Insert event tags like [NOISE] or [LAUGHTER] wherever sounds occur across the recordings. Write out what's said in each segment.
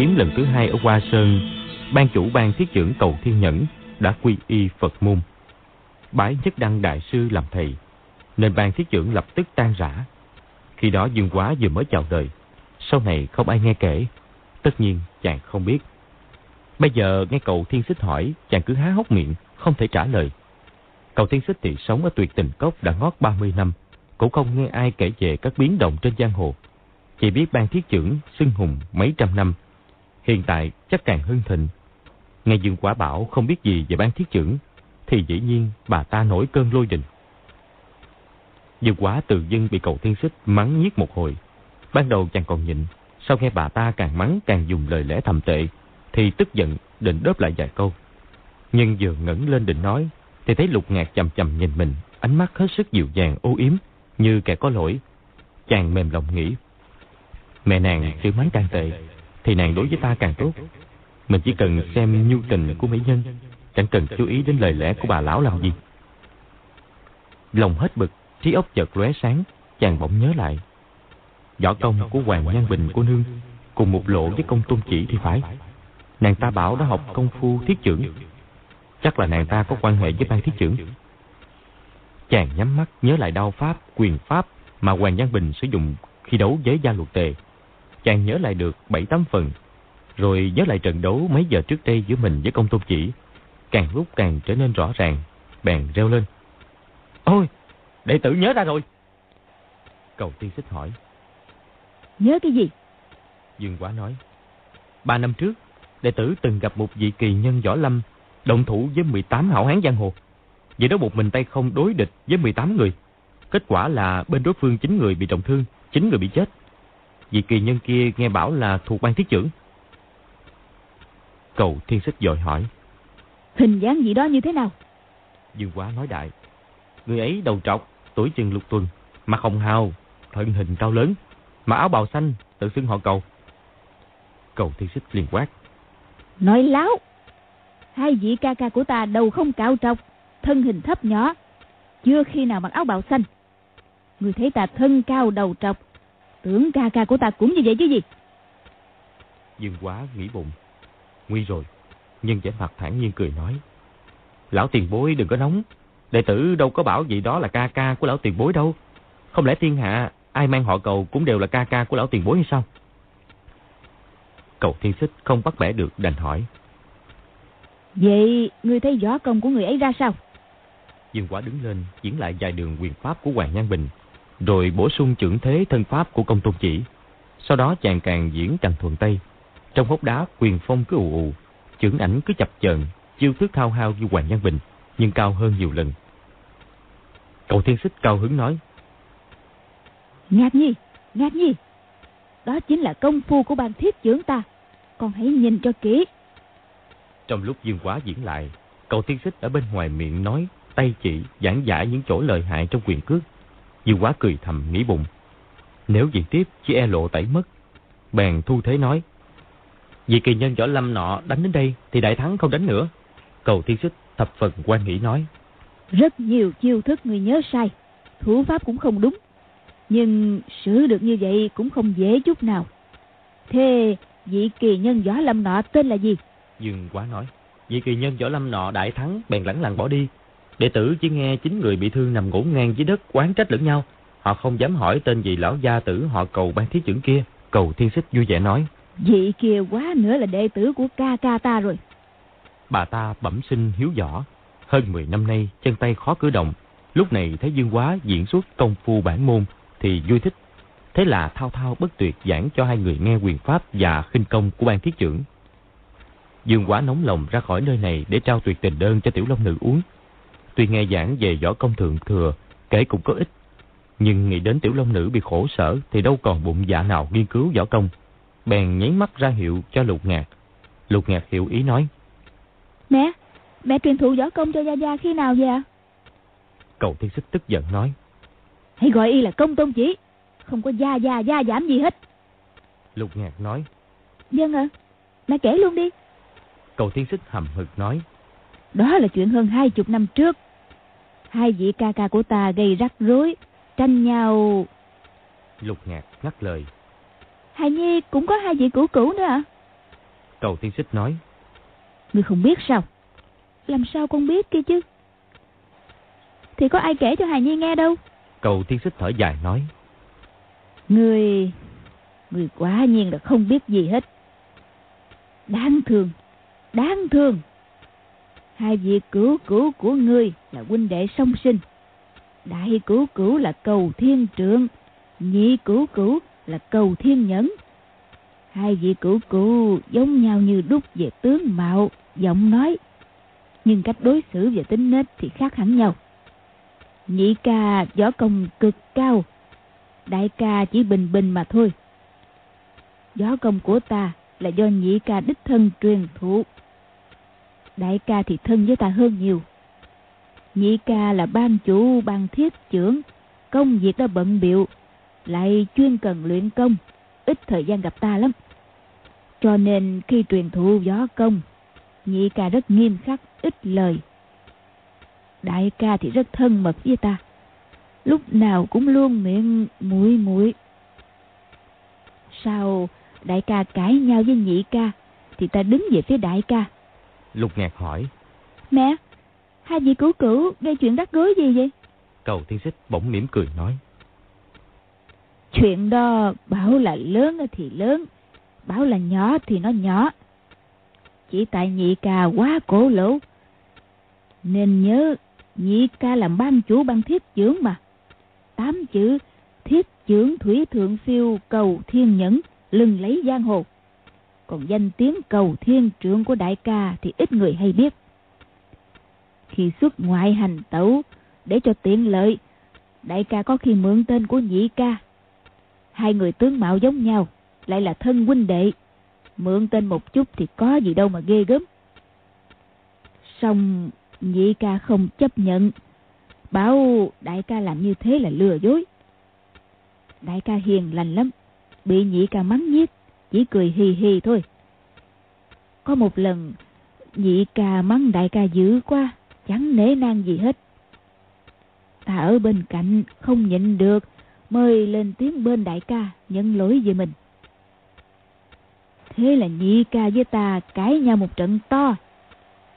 kiếm lần thứ hai ở Hoa Sơn, ban chủ ban thiết trưởng cầu Thiên Nhẫn đã quy y Phật môn. Bái nhất đăng đại sư làm thầy, nên ban thiết trưởng lập tức tan rã. Khi đó Dương Quá vừa mới chào đời, sau này không ai nghe kể, tất nhiên chàng không biết. Bây giờ nghe cậu Thiên Xích hỏi, chàng cứ há hốc miệng, không thể trả lời. Cậu Thiên Xích thì sống ở tuyệt tình cốc đã ngót 30 năm, cũng không nghe ai kể về các biến động trên giang hồ. Chỉ biết ban thiết trưởng xưng hùng mấy trăm năm, hiện tại chắc càng hưng thịnh. Nghe Dương Quả bảo không biết gì về ban thiết trưởng, thì dĩ nhiên bà ta nổi cơn lôi đình. Dương Quả từ dưng bị cậu Thiên Xích mắng nhiếc một hồi. Ban đầu chàng còn nhịn, sau nghe bà ta càng mắng càng dùng lời lẽ thầm tệ, thì tức giận định đớp lại vài câu. Nhưng vừa ngẩng lên định nói, thì thấy lục ngạc chầm chầm nhìn mình, ánh mắt hết sức dịu dàng ô yếm, như kẻ có lỗi. Chàng mềm lòng nghĩ, mẹ nàng chữ mắng càng tệ, thì nàng đối với ta càng tốt. Mình chỉ cần xem nhu tình của mỹ nhân, chẳng cần chú ý đến lời lẽ của bà lão làm gì. Lòng hết bực, trí óc chợt lóe sáng, chàng bỗng nhớ lại. Võ công của Hoàng Nhan Bình cô nương cùng một lộ với công tôn chỉ thì phải. Nàng ta bảo đã học công phu thiết trưởng. Chắc là nàng ta có quan hệ với ban thiết trưởng. Chàng nhắm mắt nhớ lại đao pháp, quyền pháp mà Hoàng nhan Bình sử dụng khi đấu với gia luật tề. Chàng nhớ lại được bảy tám phần, rồi nhớ lại trận đấu mấy giờ trước đây giữa mình với công tôn chỉ. Càng lúc càng trở nên rõ ràng, bèn reo lên. Ôi, đệ tử nhớ ra rồi. Cầu tiên xích hỏi. Nhớ cái gì? Dương Quá nói. Ba năm trước, đệ tử từng gặp một vị kỳ nhân võ lâm, động thủ với 18 hảo hán giang hồ. Vậy đó một mình tay không đối địch với 18 người. Kết quả là bên đối phương 9 người bị trọng thương, 9 người bị chết. Vị kỳ nhân kia nghe bảo là thuộc ban thiết trưởng. Cầu thiên xích dội hỏi. Hình dáng gì đó như thế nào? Dương Quá nói đại. Người ấy đầu trọc, tuổi chừng lục tuần, mặt hồng hào, thân hình cao lớn, mà áo bào xanh, tự xưng họ cầu. Cầu thiên xích liền quát. Nói láo. Hai vị ca ca của ta đầu không cao trọc, thân hình thấp nhỏ, chưa khi nào mặc áo bào xanh. Người thấy ta thân cao đầu trọc, tưởng ca ca của ta cũng như vậy chứ gì. Dương quá nghĩ bụng. Nguy rồi, nhưng vẻ mặt thản nhiên cười nói. Lão tiền bối đừng có nóng, đệ tử đâu có bảo gì đó là ca ca của lão tiền bối đâu. Không lẽ thiên hạ ai mang họ cầu cũng đều là ca ca của lão tiền bối hay sao? Cầu thiên xích không bắt bẻ được đành hỏi. Vậy ngươi thấy võ công của người ấy ra sao? Dương quả đứng lên diễn lại vài đường quyền pháp của Hoàng Nhan Bình, rồi bổ sung trưởng thế thân pháp của công tôn chỉ. Sau đó chàng càng diễn càng thuận tay. Trong hốc đá quyền phong cứ ù ù, trưởng ảnh cứ chập chờn, chiêu thức thao hao như Hoàng Nhan Bình, nhưng cao hơn nhiều lần. Cầu thiên xích cao hứng nói. Ngạc nhi, ngạc nhi, đó chính là công phu của ban thiết trưởng ta. Con hãy nhìn cho kỹ. Trong lúc Dương Quá diễn lại, cậu tiên xích ở bên ngoài miệng nói, tay chỉ, giảng giải những chỗ lợi hại trong quyền cước. Dương Quá cười thầm nghĩ bụng. Nếu diễn tiếp, chỉ e lộ tẩy mất. Bèn thu thế nói. Vì kỳ nhân võ lâm nọ đánh đến đây, thì đại thắng không đánh nữa. Cầu tiên xích thập phần quan nghĩ nói. Rất nhiều chiêu thức người nhớ sai, thủ pháp cũng không đúng. Nhưng xử được như vậy cũng không dễ chút nào. Thế vị kỳ nhân võ lâm nọ tên là gì? Dương quá nói. Vị kỳ nhân võ lâm nọ đại thắng bèn lẳng lặng bỏ đi. Đệ tử chỉ nghe chín người bị thương nằm ngổn ngang dưới đất quán trách lẫn nhau. Họ không dám hỏi tên vị lão gia tử họ cầu ban thiết trưởng kia. Cầu thiên xích vui vẻ nói. Vị kia quá nữa là đệ tử của ca ca ta rồi. Bà ta bẩm sinh hiếu võ. Hơn 10 năm nay chân tay khó cử động. Lúc này thấy Dương Quá diễn xuất công phu bản môn thì vui thích. Thế là thao thao bất tuyệt giảng cho hai người nghe quyền pháp và khinh công của ban thiết trưởng. Dương quá nóng lòng ra khỏi nơi này để trao tuyệt tình đơn cho tiểu long nữ uống. Tuy nghe giảng về võ công thượng thừa, kể cũng có ích. Nhưng nghĩ đến tiểu long nữ bị khổ sở thì đâu còn bụng dạ nào nghiên cứu võ công. Bèn nháy mắt ra hiệu cho lục ngạc. Lục ngạc hiểu ý nói. Mẹ, mẹ truyền thụ võ công cho Gia Gia khi nào vậy ạ? Cậu thiên xích tức giận nói. Hãy gọi y là công tôn chỉ. Không có Gia Gia Gia giảm gì hết. Lục ngạc nói. Dân ạ, mẹ kể luôn đi. Cậu thiên xích hầm hực nói. Đó là chuyện hơn hai chục năm trước. Hai vị ca ca của ta gây rắc rối, tranh nhau. Lục ngạc ngắt lời. Hài Nhi cũng có hai vị cửu cửu nữa à? Cầu thiên xích nói. Ngươi không biết sao? Làm sao con biết kia chứ? Thì có ai kể cho Hài Nhi nghe đâu. Cầu thiên xích thở dài nói. Người... Người quả nhiên là không biết gì hết. Đáng thương. Đáng thương. Hai vị cứu cứu của ngươi là huynh đệ song sinh. Đại cứu cứu là cầu thiên trượng. Nhị cứu cứu là cầu thiên nhẫn. Hai vị cứu cứu giống nhau như đúc về tướng mạo, giọng nói. Nhưng cách đối xử và tính nết thì khác hẳn nhau. Nhị ca võ công cực cao, đại ca chỉ bình bình mà thôi. Võ công của ta là do nhị ca đích thân truyền thụ. Đại ca thì thân với ta hơn nhiều. Nhị ca là ban chủ ban thiết trưởng, công việc đã bận biệu, lại chuyên cần luyện công, ít thời gian gặp ta lắm. Cho nên khi truyền thụ võ công, nhị ca rất nghiêm khắc, ít lời. Đại ca thì rất thân mật với ta, lúc nào cũng luôn miệng mũi mũi sau đại ca cãi nhau với nhị ca thì ta đứng về phía đại ca. Lục ngạc hỏi. Mẹ, hai vị cửu cửu gây chuyện đắc rối gì vậy? Cầu thiên xích bỗng mỉm cười nói. Chuyện đó bảo là lớn thì lớn, bảo là nhỏ thì nó nhỏ. Chỉ tại nhị ca quá cổ lỗ. Nên nhớ nhị ca làm ban chủ ban thiết trưởng mà. Tám chữ thiết trưởng thủy thượng phiêu cầu thiên nhẫn lừng lấy giang hồ. Còn danh tiếng cầu thiên trưởng của đại ca thì ít người hay biết. Khi xuất ngoại hành tẩu, để cho tiện lợi, đại ca có khi mượn tên của nhị ca. Hai người tướng mạo giống nhau, lại là thân huynh đệ. Mượn tên một chút thì có gì đâu mà ghê gớm. Xong nhị ca không chấp nhận, bảo đại ca làm như thế là lừa dối. Đại ca hiền lành lắm, bị nhị ca mắng nhiếc, chỉ cười hì hì thôi. Có một lần, nhị ca mắng đại ca dữ quá, chẳng nể nang gì hết. Ta ở bên cạnh, không nhịn được, mời lên tiếng bên đại ca, nhận lỗi về mình. Thế là nhị ca với ta cãi nhau một trận to.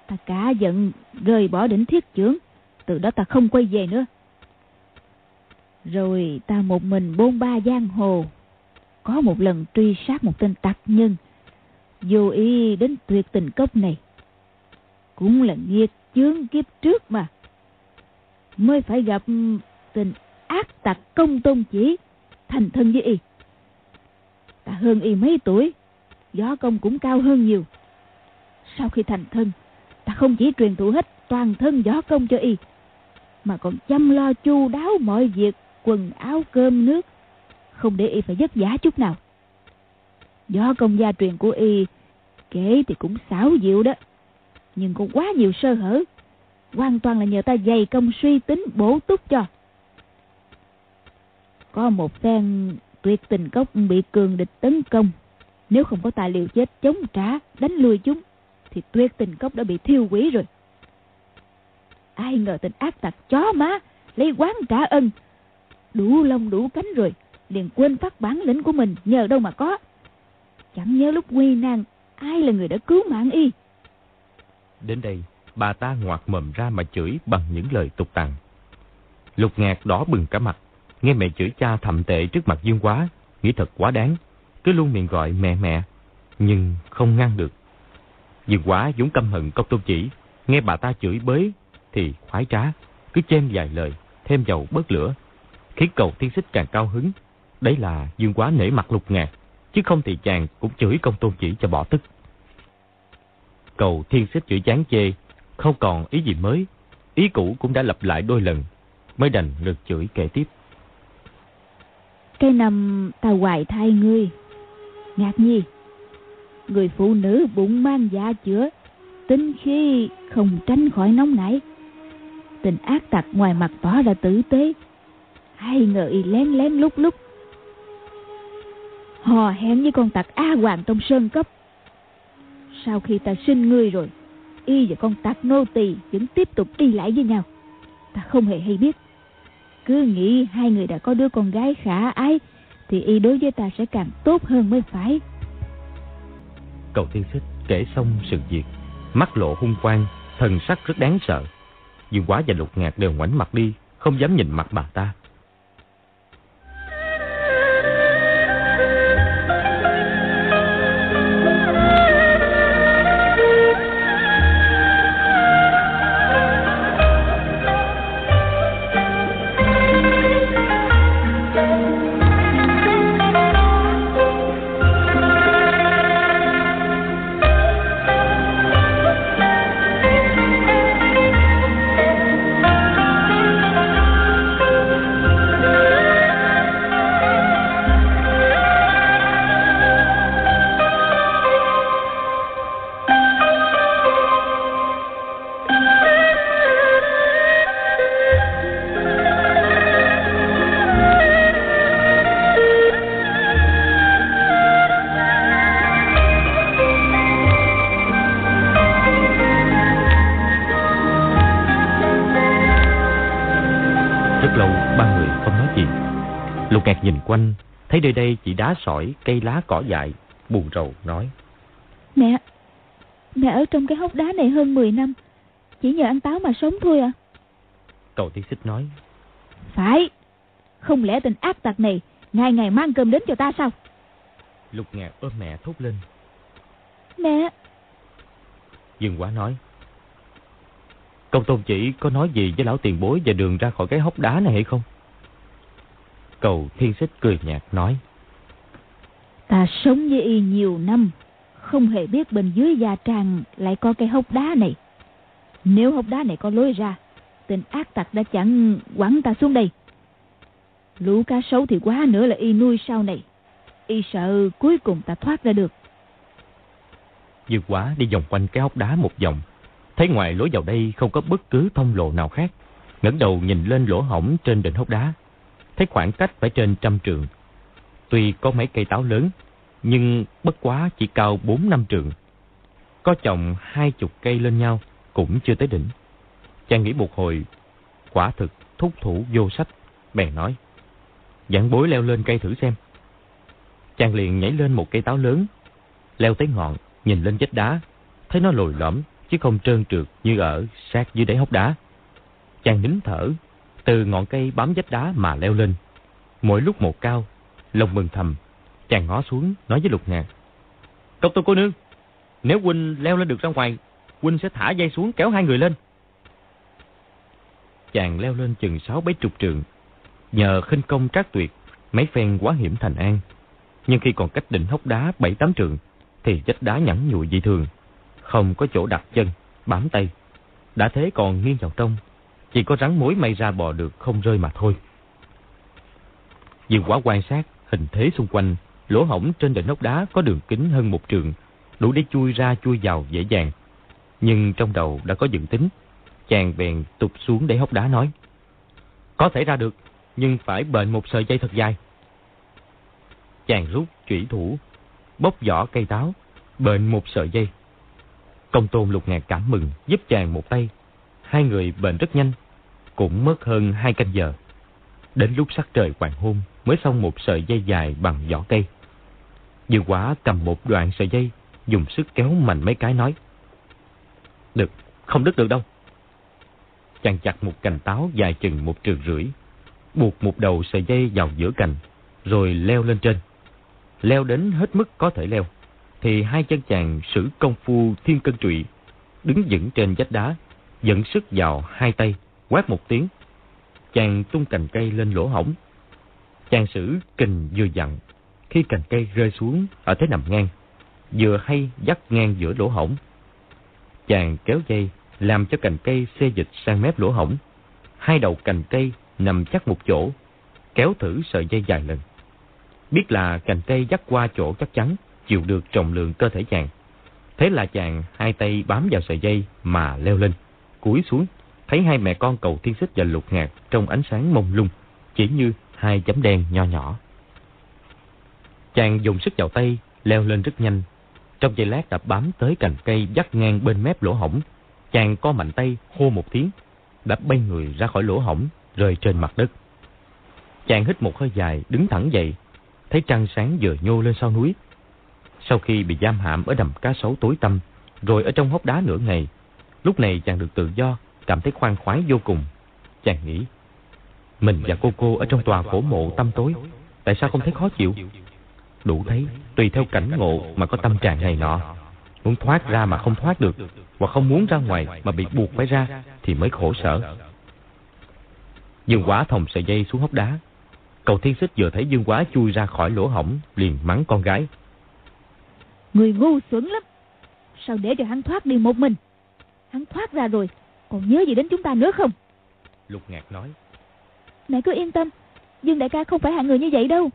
Ta cả giận, rời bỏ đỉnh thiết trưởng, từ đó ta không quay về nữa. Rồi ta một mình bôn ba giang hồ, có một lần truy sát một tên tặc nhân, vô ý đến tuyệt tình cốc này. Cũng là nghiệt chướng kiếp trước mà. Mới phải gặp tình ác tặc công tôn chỉ, thành thân với y. Ta hơn y mấy tuổi, gió công cũng cao hơn nhiều. Sau khi thành thân, ta không chỉ truyền thụ hết toàn thân gió công cho y, mà còn chăm lo chu đáo mọi việc, quần áo cơm nước, không để y phải vất vả chút nào. Do công gia truyền của y kể thì cũng xảo diệu đó, nhưng cũng quá nhiều sơ hở, hoàn toàn là nhờ ta dày công suy tính bổ túc cho. Có một phen tuyệt tình cốc bị cường địch tấn công, nếu không có tài liệu chết chống trả, đánh lui chúng, thì tuyệt tình cốc đã bị thiêu quỷ rồi. Ai ngờ tình ác tặc chó má, lấy quán trả ân, đủ lông đủ cánh rồi, liền quên phát bản lĩnh của mình nhờ đâu mà có. Chẳng nhớ lúc nguy nan, ai là người đã cứu mạng y. Đến đây, bà ta ngoạc mồm ra mà chửi bằng những lời tục tằn. Lục ngạc đỏ bừng cả mặt, nghe mẹ chửi cha thậm tệ trước mặt Dương Quá, nghĩ thật quá đáng, cứ luôn miệng gọi mẹ mẹ, nhưng không ngăn được. Dương Quá vốn căm hận công tôn chỉ, nghe bà ta chửi bới thì khoái trá, cứ chen vài lời, thêm dầu bớt lửa, khiến cầu thiên xích càng cao hứng. Đấy là Dương Quá nể mặt lục ngạc, chứ không thì chàng cũng chửi công tôn chỉ cho bỏ tức. Cầu thiên xích chửi chán chê, không còn ý gì mới, ý cũ cũng đã lặp lại đôi lần, mới đành lượt chửi kể tiếp. Cái năm ta hoài thai ngươi, ngạc nhi, người phụ nữ bụng mang dạ chữa, tính khi không tránh khỏi nóng nảy. Tình ác tặc ngoài mặt tỏ ra tử tế, hay ngợi lén lén lúc lúc. Hò hẹn với con tặc A Hoàng trong sơn cấp. Sau khi ta sinh ngươi rồi, y và con tặc nô tỳ vẫn tiếp tục đi lại với nhau. Ta không hề hay biết. Cứ nghĩ hai người đã có đứa con gái khả ái, thì y đối với ta sẽ càng tốt hơn mới phải. Cầu thiên xích kể xong sự việc, mắt lộ hung quang, thần sắc rất đáng sợ. Dương Quá và Lục Ngạc đều ngoảnh mặt đi, không dám nhìn mặt bà ta. Quanh, thấy nơi đây chỉ đá sỏi, cây lá cỏ dại, buồn rầu nói. Mẹ, mẹ ở trong cái hốc đá này hơn 10 năm, chỉ nhờ ăn táo mà sống thôi à? Cậu tiên xích nói. Phải, không lẽ tình ác tặc này ngày ngày mang cơm đến cho ta sao? Lục ngạc ôm mẹ thốt lên. Mẹ! Dương quá nói. Công tôn chỉ có nói gì với lão tiền bối và đường ra khỏi cái hốc đá này hay không? Cầu thiên xích cười nhạt nói. Ta sống với y nhiều năm, không hề biết bên dưới gia trang lại có cái hốc đá này. Nếu hốc đá này có lối ra, tên ác tặc đã chẳng quẳng ta xuống đây. Lũ cá sấu thì quá nữa là y nuôi sau này. Y sợ cuối cùng ta thoát ra được. Dư quá đi vòng quanh cái hốc đá một vòng. Thấy ngoài lối vào đây không có bất cứ thông lộ nào khác. ngẩng đầu nhìn lên lỗ hổng trên đỉnh hốc đá thấy khoảng cách phải trên trăm trường. Tuy có mấy cây táo lớn, nhưng bất quá chỉ cao bốn năm trường. Có chồng hai chục cây lên nhau, cũng chưa tới đỉnh. Chàng nghĩ một hồi, quả thực thúc thủ vô sách, bèn nói. Giảng bối leo lên cây thử xem. Chàng liền nhảy lên một cây táo lớn, leo tới ngọn, nhìn lên vách đá, thấy nó lồi lõm chứ không trơn trượt như ở sát dưới đáy hốc đá. Chàng nín thở, từ ngọn cây bám vách đá mà leo lên. Mỗi lúc một cao, lòng mừng thầm, chàng ngó xuống nói với Lục Ngạc. Công tôn cô nương, nếu Huynh leo lên được ra ngoài, Huynh sẽ thả dây xuống kéo hai người lên. Chàng leo lên chừng sáu bảy chục trường, nhờ khinh công trác tuyệt, mấy phen quá hiểm thành an. Nhưng khi còn cách đỉnh hốc đá bảy tám trường, thì vách đá nhẵn nhụi dị thường, không có chỗ đặt chân, bám tay. Đã thế còn nghiêng vào trong, chỉ có rắn mối may ra bò được không rơi mà thôi. Dương quá quan sát hình thế xung quanh, lỗ hổng trên đỉnh nóc đá có đường kính hơn một trường, đủ để chui ra chui vào dễ dàng. Nhưng trong đầu đã có dự tính, chàng bèn tụt xuống để hốc đá nói. Có thể ra được, nhưng phải bền một sợi dây thật dài. Chàng rút chủy thủ, bóc vỏ cây táo, bền một sợi dây. Công tôn lục ngàn cảm mừng, giúp chàng một tay. Hai người bền rất nhanh, cũng mất hơn hai canh giờ. Đến lúc sắc trời hoàng hôn mới xong một sợi dây dài bằng vỏ cây. Dư quả cầm một đoạn sợi dây, dùng sức kéo mạnh mấy cái nói. Được, không đứt được đâu. Chàng chặt một cành táo dài chừng một trường rưỡi, buộc một đầu sợi dây vào giữa cành, rồi leo lên trên. Leo đến hết mức có thể leo, thì hai chân chàng sử công phu thiên cân trụy, đứng vững trên vách đá, dẫn sức vào hai tay, quát một tiếng. Chàng tung cành cây lên lỗ hổng. Chàng sử kình vừa dặn. Khi cành cây rơi xuống ở thế nằm ngang, vừa hay dắt ngang giữa lỗ hổng. Chàng kéo dây làm cho cành cây xê dịch sang mép lỗ hổng. Hai đầu cành cây nằm chắc một chỗ, kéo thử sợi dây dài lần. Biết là cành cây dắt qua chỗ chắc chắn, chịu được trọng lượng cơ thể chàng. Thế là chàng hai tay bám vào sợi dây mà leo lên, cúi xuống thấy hai mẹ con cầu thiên xích và lục ngạc trong ánh sáng mông lung, chỉ như hai chấm đen nho nhỏ. Chàng dùng sức vào tay, leo lên rất nhanh. Trong giây lát đã bám tới cành cây dắt ngang bên mép lỗ hổng. Chàng co mạnh tay, hô một tiếng, đã bay người ra khỏi lỗ hổng, rơi trên mặt đất. Chàng hít một hơi dài, đứng thẳng dậy, thấy trăng sáng vừa nhô lên sau núi. Sau khi bị giam hãm ở đầm cá sấu tối tăm, rồi ở trong hốc đá nửa ngày, lúc này chàng được tự do, cảm thấy khoan khoái vô cùng. Chàng nghĩ, mình và cô cô ở trong tòa cổ mộ tâm tối, tại sao không thấy khó chịu? Đủ thấy, tùy theo cảnh ngộ mà có tâm trạng này nọ. Muốn thoát ra mà không thoát được, hoặc không muốn ra ngoài mà bị buộc phải ra, thì mới khổ sở. Dương Quá thòng sợi dây xuống hốc đá. Cầu Thiên Xích vừa thấy Dương Quá chui ra khỏi lỗ hổng, liền mắng con gái. Người ngu xuẩn lắm. Sao để cho hắn thoát đi một mình? Hắn thoát ra rồi, còn nhớ gì đến chúng ta nữa không? Lục Ngạc nói. Mẹ cứ yên tâm, Dương đại ca không phải hạng người như vậy đâu.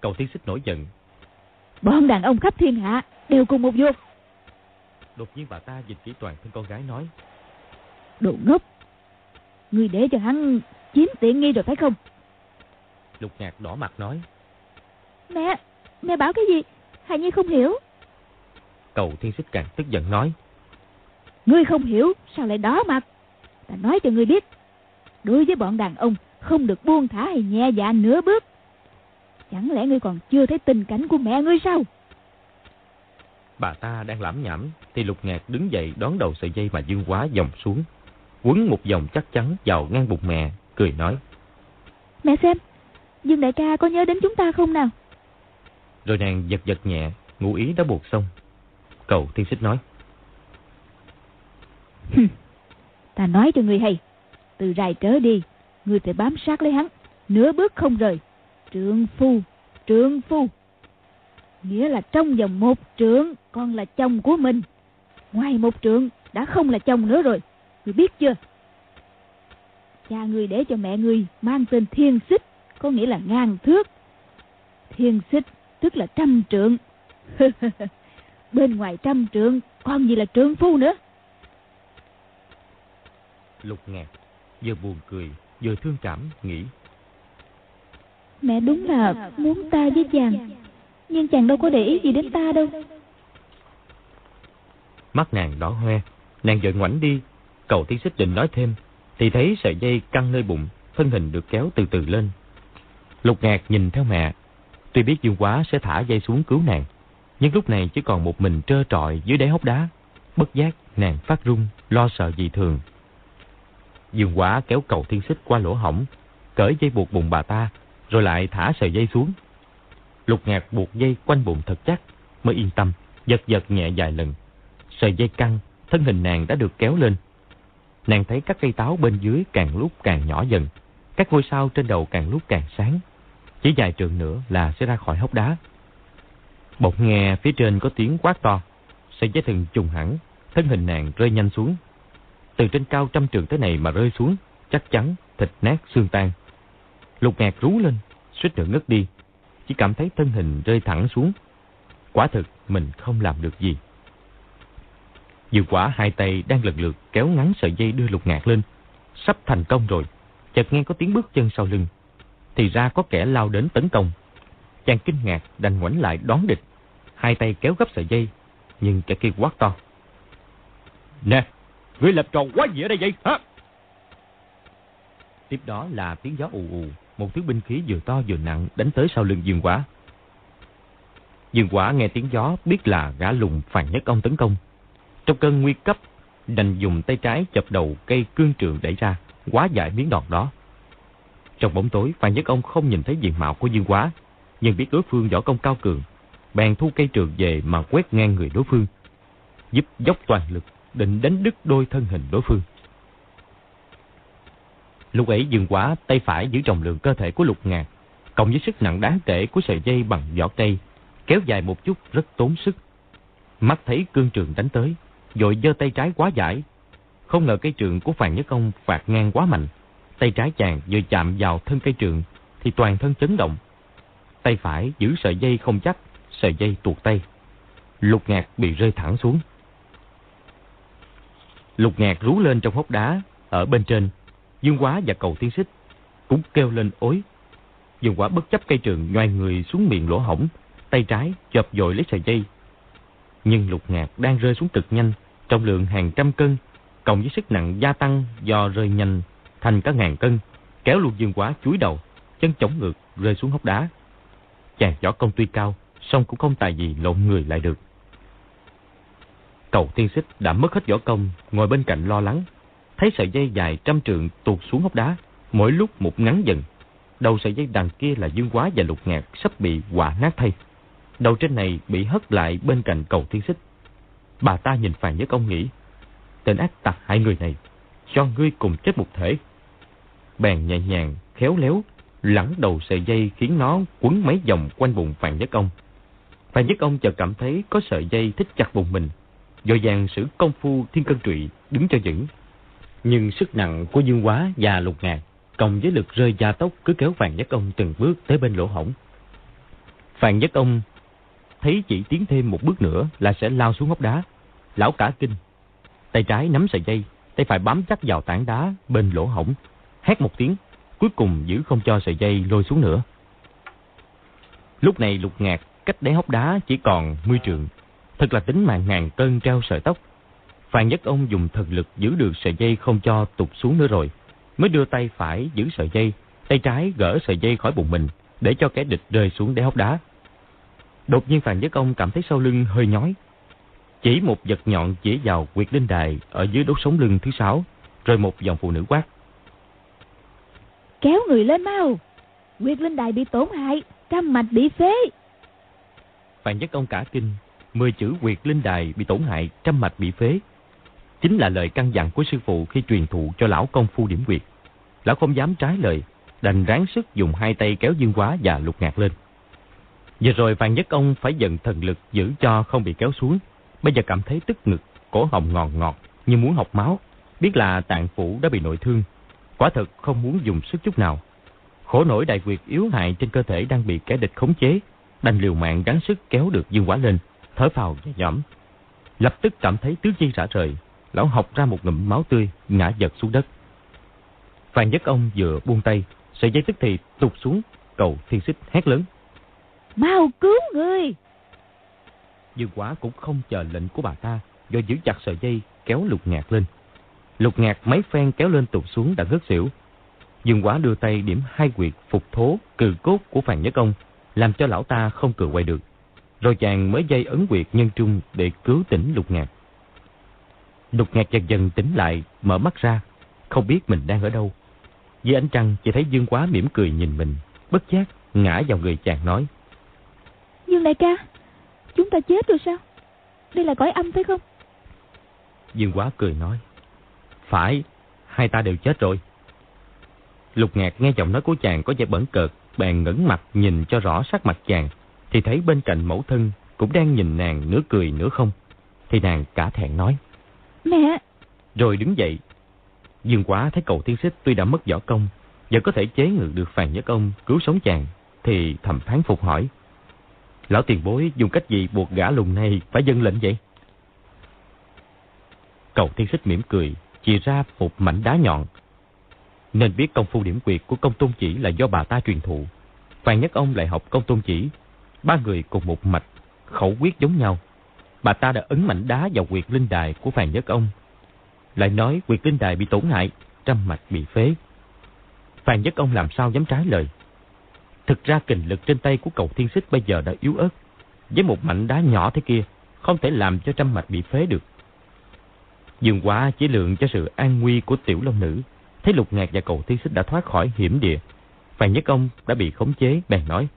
Cầu Thiên Xích nổi giận. Bọn đàn ông khắp thiên hạ đều cùng một vuột. Đột nhiên bà ta dịch kỹ toàn thân con gái nói. Đồ ngốc. Người để cho hắn chiếm tiện nghi rồi phải không? Lục Ngạc đỏ mặt nói. Mẹ, mẹ bảo cái gì? Hà Nhi không hiểu. Cầu Thiên Xích càng tức giận nói. Ngươi không hiểu, sao lại đỏ mặt? Ta nói cho ngươi biết. Đối với bọn đàn ông, không được buông thả hay nhẹ dạ nửa bước. Chẳng lẽ ngươi còn chưa thấy tình cảnh của mẹ ngươi sao? Bà ta đang lãm nhảm, thì Lục Ngạc đứng dậy đón đầu sợi dây mà Dương Quá dòng xuống. Quấn một vòng chắc chắn vào ngang bụng mẹ, cười nói. Mẹ xem, Dương đại ca có nhớ đến chúng ta không nào? Rồi nàng giật giật nhẹ, ngụ ý đã buộc xong. Cầu thiên xích nói ta nói cho người hay, từ rài trở đi, người phải bám sát lấy hắn, nửa bước không rời. Trượng phu, trượng phu. Nghĩa là trong vòng một trượng con là chồng của mình. Ngoài một trượng đã không là chồng nữa rồi. Người biết chưa? Cha người để cho mẹ người mang tên thiên xích, có nghĩa là ngàn thước. Thiên xích tức là trăm trượng. [LAUGHS] Bên ngoài trăm trượng, còn gì là trượng phu nữa. Lục ngạc, vừa buồn cười, vừa thương cảm, nghĩ. Mẹ đúng là muốn ta với chàng, nhưng chàng đâu có để ý gì đến ta đâu. Mắt nàng đỏ hoe, nàng vội ngoảnh đi, cầu tiên xích định nói thêm, thì thấy sợi dây căng nơi bụng, thân hình được kéo từ từ lên. Lục ngạc nhìn theo mẹ, tuy biết Dương Quá sẽ thả dây xuống cứu nàng, nhưng lúc này chỉ còn một mình trơ trọi dưới đáy hốc đá. Bất giác, nàng phát run, lo sợ dị thường. Dương Quá kéo cầu thiên xích qua lỗ hổng, cởi dây buộc bụng bà ta, rồi lại thả sợi dây xuống. Lục ngạc buộc dây quanh bụng thật chắc, mới yên tâm, giật giật nhẹ vài lần. Sợi dây căng, thân hình nàng đã được kéo lên. Nàng thấy các cây táo bên dưới càng lúc càng nhỏ dần, các ngôi sao trên đầu càng lúc càng sáng. Chỉ vài trường nữa là sẽ ra khỏi hốc đá. Bỗng nghe phía trên có tiếng quát to, sợi dây thừng trùng hẳn, thân hình nàng rơi nhanh xuống. Từ trên cao trăm trường thế này mà rơi xuống, chắc chắn thịt nát xương tan. Lục ngạc rú lên, suýt nữa ngất đi, chỉ cảm thấy thân hình rơi thẳng xuống. Quả thực mình không làm được gì. Dư quả hai tay đang lần lượt kéo ngắn sợi dây đưa lục ngạc lên. Sắp thành công rồi, chợt nghe có tiếng bước chân sau lưng. Thì ra có kẻ lao đến tấn công. Chàng kinh ngạc đành ngoảnh lại đón địch. Hai tay kéo gấp sợi dây, nhưng kẻ kia quát to. Nè, ngươi lập tròn quá gì ở đây vậy hả? Tiếp đó là tiếng gió ù ù, một thứ binh khí vừa to vừa nặng đánh tới sau lưng Dương Quả. Dương Quả nghe tiếng gió biết là gã lùng phàn nhất ông tấn công. Trong cơn nguy cấp, đành dùng tay trái chập đầu cây cương trường đẩy ra, quá giải miếng đòn đó. Trong bóng tối, phàn nhất ông không nhìn thấy diện mạo của Dương Quá, nhưng biết đối phương võ công cao cường, bèn thu cây trường về mà quét ngang người đối phương, giúp dốc toàn lực định đánh đứt đôi thân hình đối phương. Lúc ấy dừng quá tay phải giữ trọng lượng cơ thể của lục ngạc, cộng với sức nặng đáng kể của sợi dây bằng vỏ cây, kéo dài một chút rất tốn sức. Mắt thấy cương trường đánh tới, rồi giơ tay trái quá giải. Không ngờ cây trường của Phàn Nhất Công phạt ngang quá mạnh. Tay trái chàng vừa chạm vào thân cây trường, thì toàn thân chấn động. Tay phải giữ sợi dây không chắc, sợi dây tuột tay. Lục ngạc bị rơi thẳng xuống. Lục ngạc rú lên trong hốc đá, ở bên trên, Dương Quá và cầu tiến xích cũng kêu lên ối. Dương Quá bất chấp cây trường nhoai người xuống miệng lỗ hổng, tay trái chộp dội lấy sợi dây. Nhưng lục ngạc đang rơi xuống cực nhanh, trọng lượng hàng trăm cân, cộng với sức nặng gia tăng do rơi nhanh thành cả ngàn cân, kéo luôn Dương Quá chúi đầu, chân chống ngược rơi xuống hốc đá. Chàng võ công tuy cao, song cũng không tài gì lộn người lại được. Cầu tiên xích đã mất hết võ công, ngồi bên cạnh lo lắng. Thấy sợi dây dài trăm trượng tuột xuống hốc đá, mỗi lúc một ngắn dần. Đầu sợi dây đằng kia là dương quá và lục ngạc sắp bị quả nát thay. Đầu trên này bị hất lại bên cạnh cầu tiên xích. Bà ta nhìn Phàn Nhất Ông nghĩ, tên ác tặc hai người này, cho ngươi cùng chết một thể. Bèn nhẹ nhàng, khéo léo, lẳng đầu sợi dây khiến nó quấn mấy vòng quanh bụng Phàn Nhất Ông. Phàn Nhất Ông chợt cảm thấy có sợi dây thích chặt bụng mình, dội vàng sử công phu thiên cân trụy đứng cho vững. Nhưng sức nặng của Dương Quá và Lục Ngạc cộng với lực rơi gia tốc cứ kéo Phàn Nhất Ông từng bước tới bên lỗ hổng. Phàn Nhất Ông thấy chỉ tiến thêm một bước nữa là sẽ lao xuống hốc đá. Lão cả kinh, tay trái nắm sợi dây, tay phải bám chắc vào tảng đá bên lỗ hổng, hét một tiếng, cuối cùng giữ không cho sợi dây lôi xuống nữa. Lúc này lục ngạc cách đáy hốc đá chỉ còn mươi trượng, thật là tính mạng ngàn cân treo sợi tóc. Phan Nhất Ông dùng thần lực giữ được sợi dây không cho tụt xuống nữa rồi, mới đưa tay phải giữ sợi dây, tay trái gỡ sợi dây khỏi bụng mình để cho kẻ địch rơi xuống đáy hốc đá. Đột nhiên Phan Nhất Ông cảm thấy sau lưng hơi nhói. Chỉ một vật nhọn chỉ vào quyệt linh đài ở dưới đốt sống lưng thứ sáu, rồi một dòng phụ nữ quát. Kéo người lên mau! Quyệt linh đài bị tổn hại, trăm mạch bị phế. Phan Nhất Ông cả kinh, mười chữ quyệt linh đài bị tổn hại, trăm mạch bị phế. Chính là lời căn dặn của sư phụ khi truyền thụ cho lão công phu điểm quyệt. Lão không dám trái lời, đành ráng sức dùng hai tay kéo dương quá và lục ngạc lên. Vừa rồi Phan Nhất Ông phải dần thần lực giữ cho không bị kéo xuống. Bây giờ cảm thấy tức ngực, cổ họng ngọt ngọt như muốn học máu. Biết là tạng phủ đã bị nội thương. Quả thật không muốn dùng sức chút nào. Khổ nổi đại quyệt yếu hại trên cơ thể đang bị kẻ địch khống chế. Đành liều mạng gắng sức kéo được dương quá lên, thở phào và nhõm. Lập tức cảm thấy tứ chi rã rời. Lão học ra một ngụm máu tươi, ngã giật xuống đất. Phan Nhất Ông vừa buông tay, sợi dây tức thì tụt xuống, cầu thiên xích hét lớn. Mau cứu người! Dương quá cũng không chờ lệnh của bà ta, do giữ chặt sợi dây kéo lục ngạc lên. Lục ngạc mấy phen kéo lên tụt xuống đã ngất xỉu. Dương quá đưa tay điểm hai quyệt phục thố cừ cốt của Phàn Nhất Ông, làm cho lão ta không cừ quay được. Rồi chàng mới dây ấn quyệt nhân trung để cứu tỉnh lục ngạc. Lục ngạc dần dần tỉnh lại, mở mắt ra, không biết mình đang ở đâu. Dưới ánh trăng chỉ thấy Dương quá mỉm cười nhìn mình, bất giác ngã vào người chàng nói. Dương đại ca, chúng ta chết rồi sao? Đây là cõi âm phải không? Dương quá cười nói. Phải, hai ta đều chết rồi. Lục ngạc nghe giọng nói của chàng có vẻ bẩn cợt, bèn ngẩng mặt nhìn cho rõ sắc mặt chàng, thì thấy bên cạnh mẫu thân cũng đang nhìn nàng nửa cười nửa không. Thì nàng cả thẹn nói. Mẹ! Rồi đứng dậy. Dương quá thấy cầu tiên xích tuy đã mất võ công, vẫn có thể chế ngự được phàn nhất ông cứu sống chàng, thì thầm phán phục hỏi. Lão tiền bối dùng cách gì buộc gã lùng này phải dân lệnh vậy? Cầu tiên xích mỉm cười, chỉ ra một mảnh đá nhọn. Nên biết công phu điểm quyệt của công tôn chỉ là do bà ta truyền thụ. Phan Nhất Ông lại học công tôn chỉ. Ba người cùng một mạch, khẩu quyết giống nhau. Bà ta đã ấn mảnh đá vào quyệt linh đài của phàn Nhất Ông. Lại nói quyệt linh đài bị tổn hại, trăm mạch bị phế. Phàn Nhất Ông làm sao dám trái lời. Thực ra kình lực trên tay của cầu thiên xích bây giờ đã yếu ớt. Với một mảnh đá nhỏ thế kia, không thể làm cho trăm mạch bị phế được. Dương quá chỉ lượng cho sự an nguy của tiểu long nữ. Thấy lục ngạc và cầu thiên xích đã thoát khỏi hiểm địa. phàn Nhất Ông đã bị khống chế, bèn nói.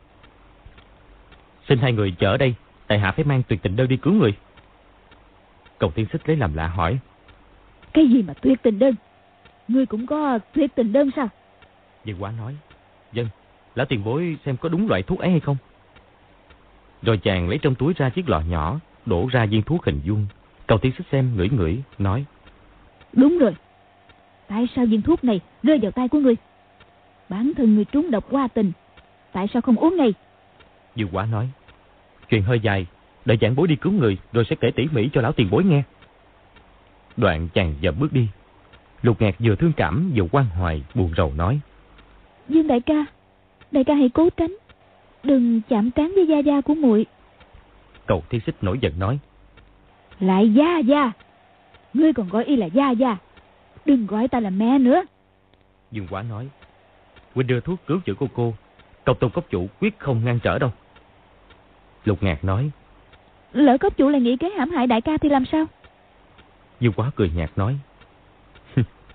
Xin hai người chở đây, tại hạ phải mang tuyệt tình đơn đi cứu người. Cầu thiên xích lấy làm lạ hỏi. Cái gì mà tuyệt tình đơn? Ngươi cũng có tuyệt tình đơn sao? Dương quá nói. Dân, lão tiền bối xem có đúng loại thuốc ấy hay không? Rồi chàng lấy trong túi ra chiếc lọ nhỏ, đổ ra viên thuốc hình vuông. Cầu tiên xích xem ngửi ngửi, nói. Đúng rồi. Tại sao viên thuốc này rơi vào tay của ngươi? Bản thân người trúng độc qua tình. Tại sao không uống ngay? Dương quá nói. Chuyện hơi dài, đợi chàng bối đi cứu người rồi sẽ kể tỉ mỉ cho lão tiền bối nghe. Đoạn chàng dậm bước đi. Lục ngạc vừa thương cảm vừa quan hoài buồn rầu nói. Dương đại ca, đại ca hãy cố tránh. Đừng chạm trán với gia gia của muội. Cầu thi xích nổi giận nói. Lại gia gia. Ngươi còn gọi y là gia gia. Đừng gọi ta là mẹ nữa. Dương quá nói. Huynh đưa thuốc cứu chữa cô cô. Công tôn cốc chủ quyết không ngăn trở đâu. Lục ngạc nói. Lỡ cốc chủ lại nghĩ kế hãm hại đại ca thì làm sao? Dương quá cười nhạt nói.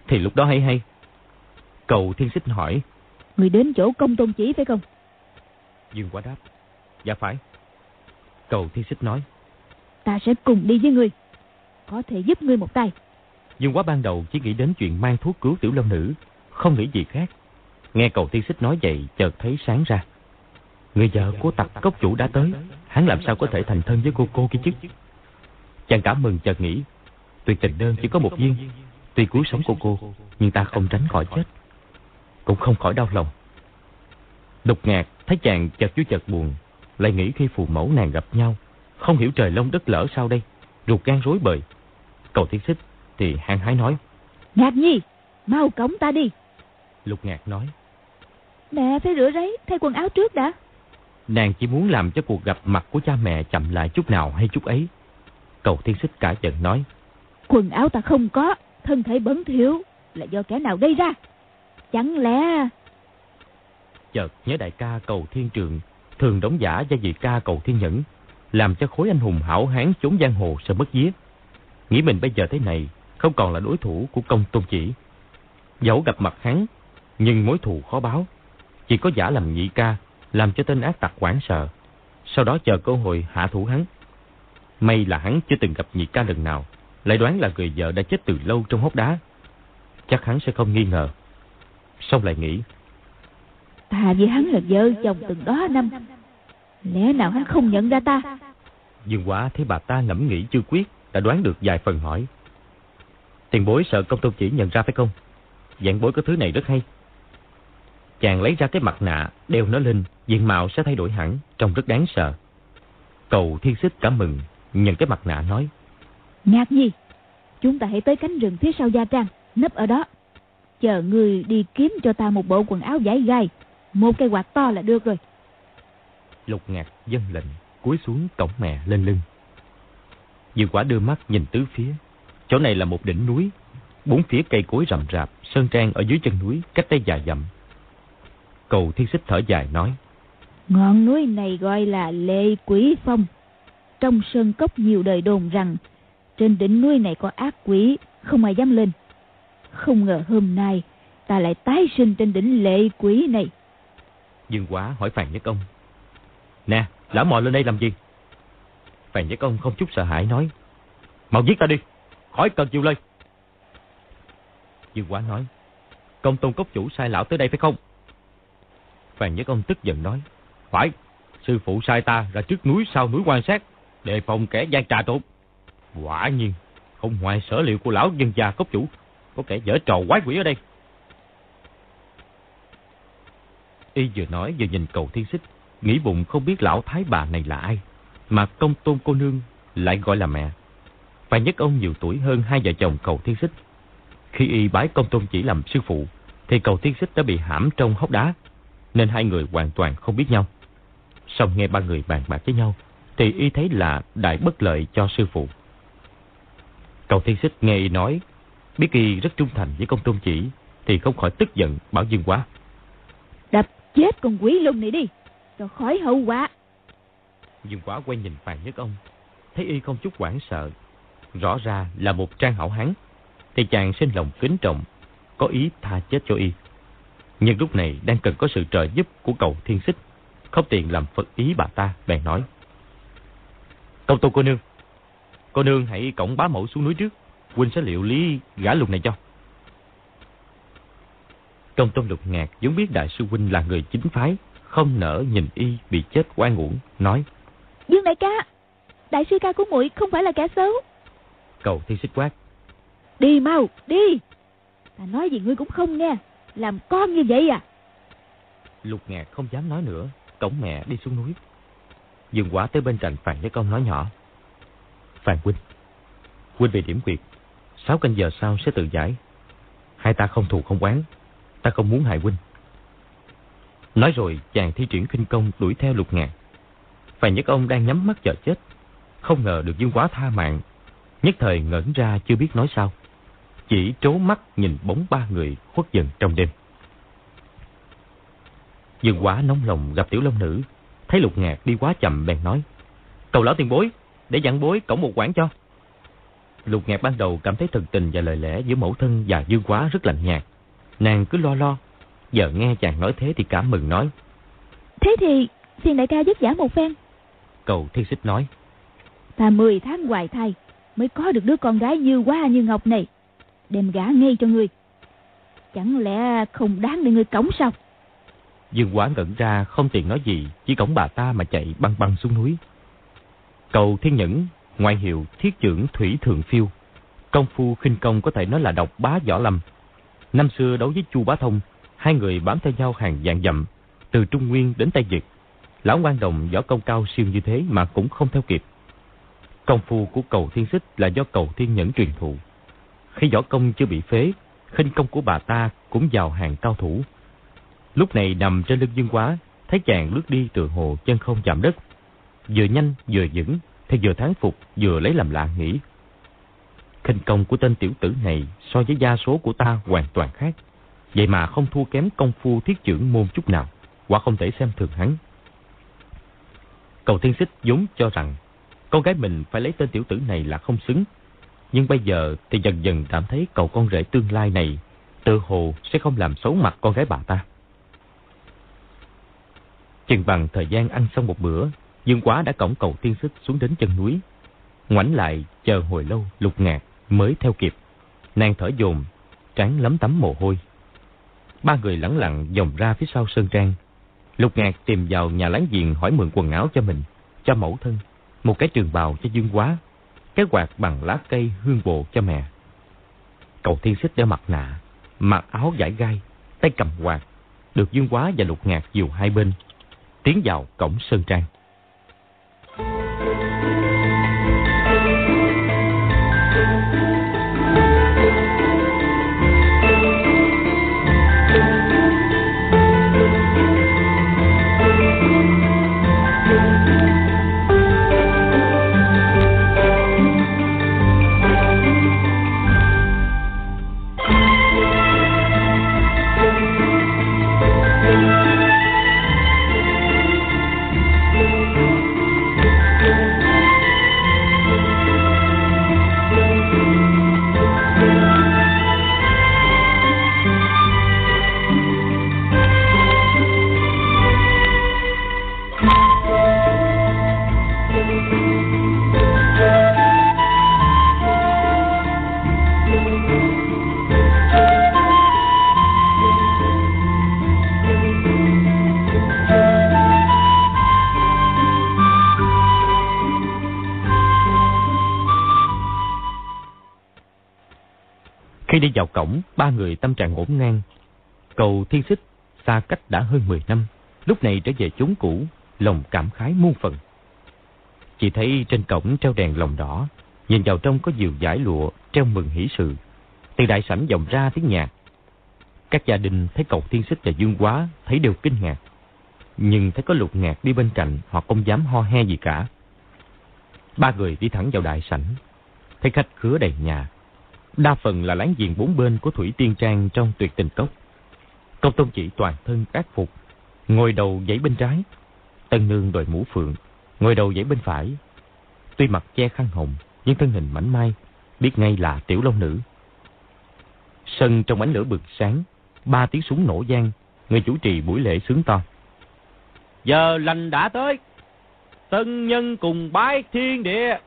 thì lúc đó hay hay. Cầu thiên xích hỏi. Người đến chỗ công tôn chỉ phải không? Dương quá đáp. Dạ phải. Cầu thiên xích nói. Ta sẽ cùng đi với người. Có thể giúp ngươi một tay. Dương quá ban đầu chỉ nghĩ đến chuyện mang thuốc cứu tiểu long nữ. Không nghĩ gì khác. Nghe cầu thiên xích nói vậy chợt thấy sáng ra. Người vợ của tặc cốc chủ đã tới. Hắn làm sao có thể thành thân với cô cô kia chứ? Chàng cảm mừng chợt nghĩ. Tuy tình đơn chỉ có một viên. Tuy cứu sống cô cô. Nhưng ta không tránh khỏi chết. Cũng không khỏi đau lòng. Đục ngạc thấy chàng chợt chú chợt buồn. Lại nghĩ khi phù mẫu nàng gặp nhau. Không hiểu trời lông đất lỡ sao đây. Ruột gan rối bời. Cầu thiên xích thì hăng hái nói. Ngạc nhi, mau cống ta đi. Lục ngạc nói. Mẹ phải rửa ráy, thay quần áo trước đã. Nàng chỉ muốn làm cho cuộc gặp mặt của cha mẹ chậm lại chút nào hay chút ấy. Cầu thiên xích cả giận nói. Quần áo ta không có, thân thể bẩn thiếu là do kẻ nào gây ra. Chẳng lẽ... Chợt nhớ đại ca cầu thiên trường, thường đóng giả gia vị ca cầu thiên nhẫn, làm cho khối anh hùng hảo hán trốn giang hồ sợ mất vía. Nghĩ mình bây giờ thế này, không còn là đối thủ của công tôn chỉ. Dẫu gặp mặt hắn, nhưng mối thù khó báo. Chỉ có giả làm nhị ca, làm cho tên ác tặc quảng sợ. Sau đó chờ cơ hội hạ thủ hắn. May là hắn chưa từng gặp nhị ca lần nào, lại đoán là người vợ đã chết từ lâu trong hốc đá. Chắc hắn sẽ không nghi ngờ. Xong lại nghĩ. Ta với hắn là vợ chồng từng đó năm. Lẽ nào hắn không nhận ra ta? Dương quá thấy bà ta ngẫm nghĩ chưa quyết, đã đoán được vài phần hỏi. Tiền bối sợ công tôn chỉ nhận ra phải không? Dạng bối có thứ này rất hay. Chàng lấy ra cái mặt nạ, đeo nó lên, diện mạo sẽ thay đổi hẳn, trông rất đáng sợ. Cầu thiên xích cảm mừng, nhận cái mặt nạ nói. Ngạc nhi, chúng ta hãy tới cánh rừng phía sau gia trang, nấp ở đó. Chờ người đi kiếm cho ta một bộ quần áo giải gai, một cây quạt to là được rồi. Lục ngạc dân lệnh, cúi xuống cổng mẹ lên lưng. Dương quả đưa mắt nhìn tứ phía. Chỗ này là một đỉnh núi, bốn phía cây cối rậm rạp, sơn trang ở dưới chân núi, cách đây vài dặm. Cầu thiên xích thở dài nói. Ngọn núi này gọi là Lệ Quỷ Phong. Trong sơn cốc nhiều đời đồn rằng trên đỉnh núi này có ác quỷ, không ai dám lên. Không ngờ hôm nay ta lại tái sinh trên đỉnh lệ quỷ này. Dương quá hỏi Phàn Nhất Ông. Nè, lão mò lên đây làm gì? Phàn Nhất Ông không chút sợ hãi nói. Mau giết ta đi, khỏi cần chịu lên. Dương quá nói. Công tôn cốc chủ sai lão tới đây phải không? Phàn Nhất Ông tức giận nói. Phải, sư phụ sai ta ra trước núi sau núi quan sát, đề phòng kẻ gian trà trộn. Quả nhiên, không ngoài sở liệu của lão dân già cốc chủ, có kẻ dở trò quái quỷ ở đây. Y vừa nói vừa nhìn cầu thiên xích, nghĩ bụng không biết lão thái bà này là ai, mà công tôn cô nương lại gọi là mẹ. và nhất ông nhiều tuổi hơn hai vợ chồng cầu thiên xích. Khi y bái công tôn chỉ làm sư phụ, thì cầu thiên xích đã bị hãm trong hốc đá, nên hai người hoàn toàn không biết nhau. Xong nghe ba người bàn bạc với nhau, thì y thấy là đại bất lợi cho sư phụ. Cầu thiên xích nghe y nói, biết y rất trung thành với công tôn chỉ, thì không khỏi tức giận bảo dương quá. Đập chết con quỷ lùng này đi, cho khỏi hậu quả. Dương quá quay nhìn Phàn Nhất Ông, thấy y không chút hoảng sợ, rõ ra là một trang hảo hán, thì chàng sinh lòng kính trọng, có ý tha chết cho y. Nhưng lúc này đang cần có sự trợ giúp của cầu thiên xích, không tiện làm phật ý bà ta, bèn nói. Công tôn cô nương, cô nương hãy cổng bá mẫu xuống núi trước, huynh sẽ liệu lý gã lục này cho. Công tôn lục ngạc giống biết đại sư huynh là người chính phái, không nỡ nhìn y bị chết oan uổng, nói. Dương đại ca, đại sư ca của muội không phải là kẻ xấu. Cầu thiên xích quát. Đi mau, đi. Ta nói gì ngươi cũng không nghe, làm con như vậy à. Lục ngạc không dám nói nữa, cổng mẹ đi xuống núi. Dừng quả tới bên cạnh Phàn Nhất Công nói nhỏ. Phàn huynh, huynh về điểm quyệt, sáu canh giờ sau sẽ tự giải. Hai ta không thù không oán, ta không muốn hại huynh. Nói rồi chàng thi triển khinh công đuổi theo lục ngạc. Phàn Nhất Ông đang nhắm mắt chờ chết. Không ngờ được dương quá tha mạng. Nhất thời ngẩn ra chưa biết nói sao. Chỉ trố mắt nhìn bóng ba người khuất dần trong đêm. Dương quá nóng lòng gặp tiểu long nữ. Thấy lục ngạc đi quá chậm bèn nói. Cầu lão tiền bối, để dặn bối cổng một quán cho. Lục ngạc ban đầu cảm thấy thần tình và lời lẽ giữa mẫu thân và dương quá rất lạnh nhạt. Nàng cứ lo lo. Giờ nghe chàng nói thế thì cảm mừng nói. Thế thì xin đại ca giúp giả một phen. Cầu thiên xích nói. Ta mười tháng hoài thai mới có được đứa con gái như hoa như ngọc này. Đem gả ngay cho ngươi. Chẳng lẽ không đáng để ngươi cống sao? Dương quá ngẩn ra không tiện nói gì, chỉ cổng bà ta mà chạy băng băng xuống núi. Cầu Thiên Nhẫn, ngoại hiệu thiết trưởng Thủy thượng Phiêu. Công phu khinh công có thể nói là độc bá võ lâm. Năm xưa đấu với Chu Bá Thông, hai người bám theo nhau hàng dạng dặm, từ Trung Nguyên đến Tây Việt. Lão quan đồng võ công cao siêu như thế mà cũng không theo kịp. Công phu của cầu thiên xích là do cầu thiên nhẫn truyền thụ. Khi võ công chưa bị phế, khinh công của bà ta cũng vào hàng cao thủ. Lúc này nằm trên lưng dương quá, thấy chàng lướt đi từ hồ chân không chạm đất. Vừa nhanh, vừa vững, thì vừa thán phục, vừa lấy làm lạ nghĩ. Khinh công của tên tiểu tử này so với gia số của ta hoàn toàn khác. Vậy mà không thua kém công phu thiết trưởng môn chút nào, quả không thể xem thường hắn. Cầu thiên xích vốn cho rằng con gái mình phải lấy tên tiểu tử này là không xứng. Nhưng bây giờ thì dần dần cảm thấy cậu con rể tương lai này tự hồ sẽ không làm xấu mặt con gái bà ta. Chừng bằng thời gian ăn xong một bữa, Dương Quá đã cổng cầu tiên sức xuống đến chân núi. Ngoảnh lại chờ hồi lâu lục ngạc mới theo kịp. Nàng thở dồn, trán lấm tấm mồ hôi. Ba người lẳng lặng dòng ra phía sau sơn trang. Lục ngạc tìm vào nhà láng giềng hỏi mượn quần áo cho mình, cho mẫu thân, một cái trường bào cho Dương Quá, cái quạt bằng lá cây hương bộ cho mẹ. Cầu thiên xích đeo mặt nạ, mặc áo giải gai, tay cầm quạt, được Dương Quá và Lục Ngạc dù hai bên, tiến vào cổng Sơn Trang. Vào cổng, ba người tâm trạng ngổn ngang. Cầu thiên xích, xa cách đã hơn 10 năm, lúc này trở về chốn cũ, lòng cảm khái muôn phần. Chỉ thấy trên cổng treo đèn lồng đỏ, nhìn vào trong có nhiều giải lụa treo mừng hỷ sự. Từ đại sảnh vọng ra tiếng nhạc. Các gia đình thấy cầu thiên xích và dương quá, thấy đều kinh ngạc. Nhưng thấy có lục ngạc đi bên cạnh, họ không dám ho he gì cả. Ba người đi thẳng vào đại sảnh, thấy khách khứa đầy nhà, Đa phần là láng giềng bốn bên của Thủy Tiên Trang trong tuyệt tình cốc. Công tôn chỉ toàn thân ác phục, ngồi đầu dãy bên trái. Tân nương đội mũ phượng, ngồi đầu dãy bên phải. Tuy mặt che khăn hồng, nhưng thân hình mảnh mai, biết ngay là tiểu long nữ. Sân trong ánh lửa bừng sáng, ba tiếng súng nổ gian, người chủ trì buổi lễ sướng to. Giờ lành đã tới, tân nhân cùng bái thiên địa.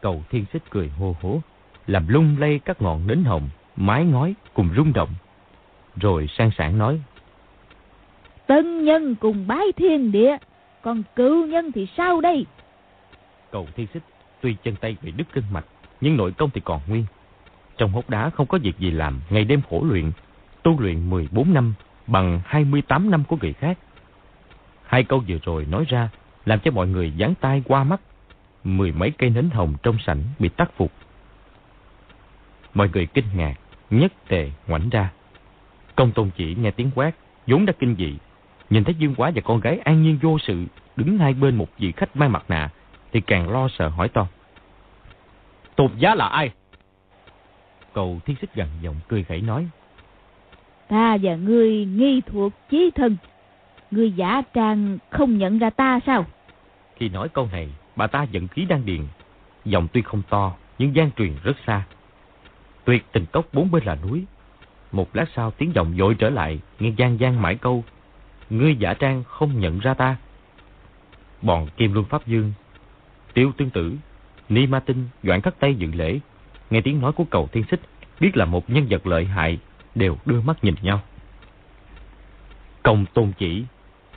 Cầu thiên xích cười hô hố làm lung lay các ngọn nến hồng, mái ngói cùng rung động. Rồi sang sảng nói. Tân nhân cùng bái thiên địa, còn cựu nhân thì sao đây? Cầu thi xích tuy chân tay bị đứt kinh mạch, nhưng nội công thì còn nguyên. Trong hốc đá không có việc gì làm, ngày đêm khổ luyện, tu luyện 14 năm bằng 28 năm của người khác. Hai câu vừa rồi nói ra làm cho mọi người dán tay qua mắt. Mười mấy cây nến hồng trong sảnh bị tắt phục Mọi người kinh ngạc, nhất tề ngoảnh ra. Công tôn chỉ nghe tiếng quát, vốn đã kinh dị. Nhìn thấy Dương Quá và con gái an nhiên vô sự, đứng hai bên một vị khách mang mặt nạ, thì càng lo sợ hỏi to. Tôn giá là ai? Cầu thiên xích gần giọng cười khẩy nói. Ta và ngươi nghi thuộc chí thân. Ngươi giả trang không nhận ra ta sao? Khi nói câu này, bà ta giận khí đang điền. Giọng tuy không to, nhưng gian truyền rất xa. Tuyệt tình cốc bốn bên là núi. Một lát sau tiếng giọng dội trở lại, nghe gian gian mãi câu. Ngươi giả trang không nhận ra ta. Bọn Kim Luân Pháp Dương, Tiêu Tương Tử, Ni Ma Tinh, Doãn Khắc Tây dựng lễ. Nghe tiếng nói của cầu thiên xích, biết là một nhân vật lợi hại, đều đưa mắt nhìn nhau. Công tôn chỉ,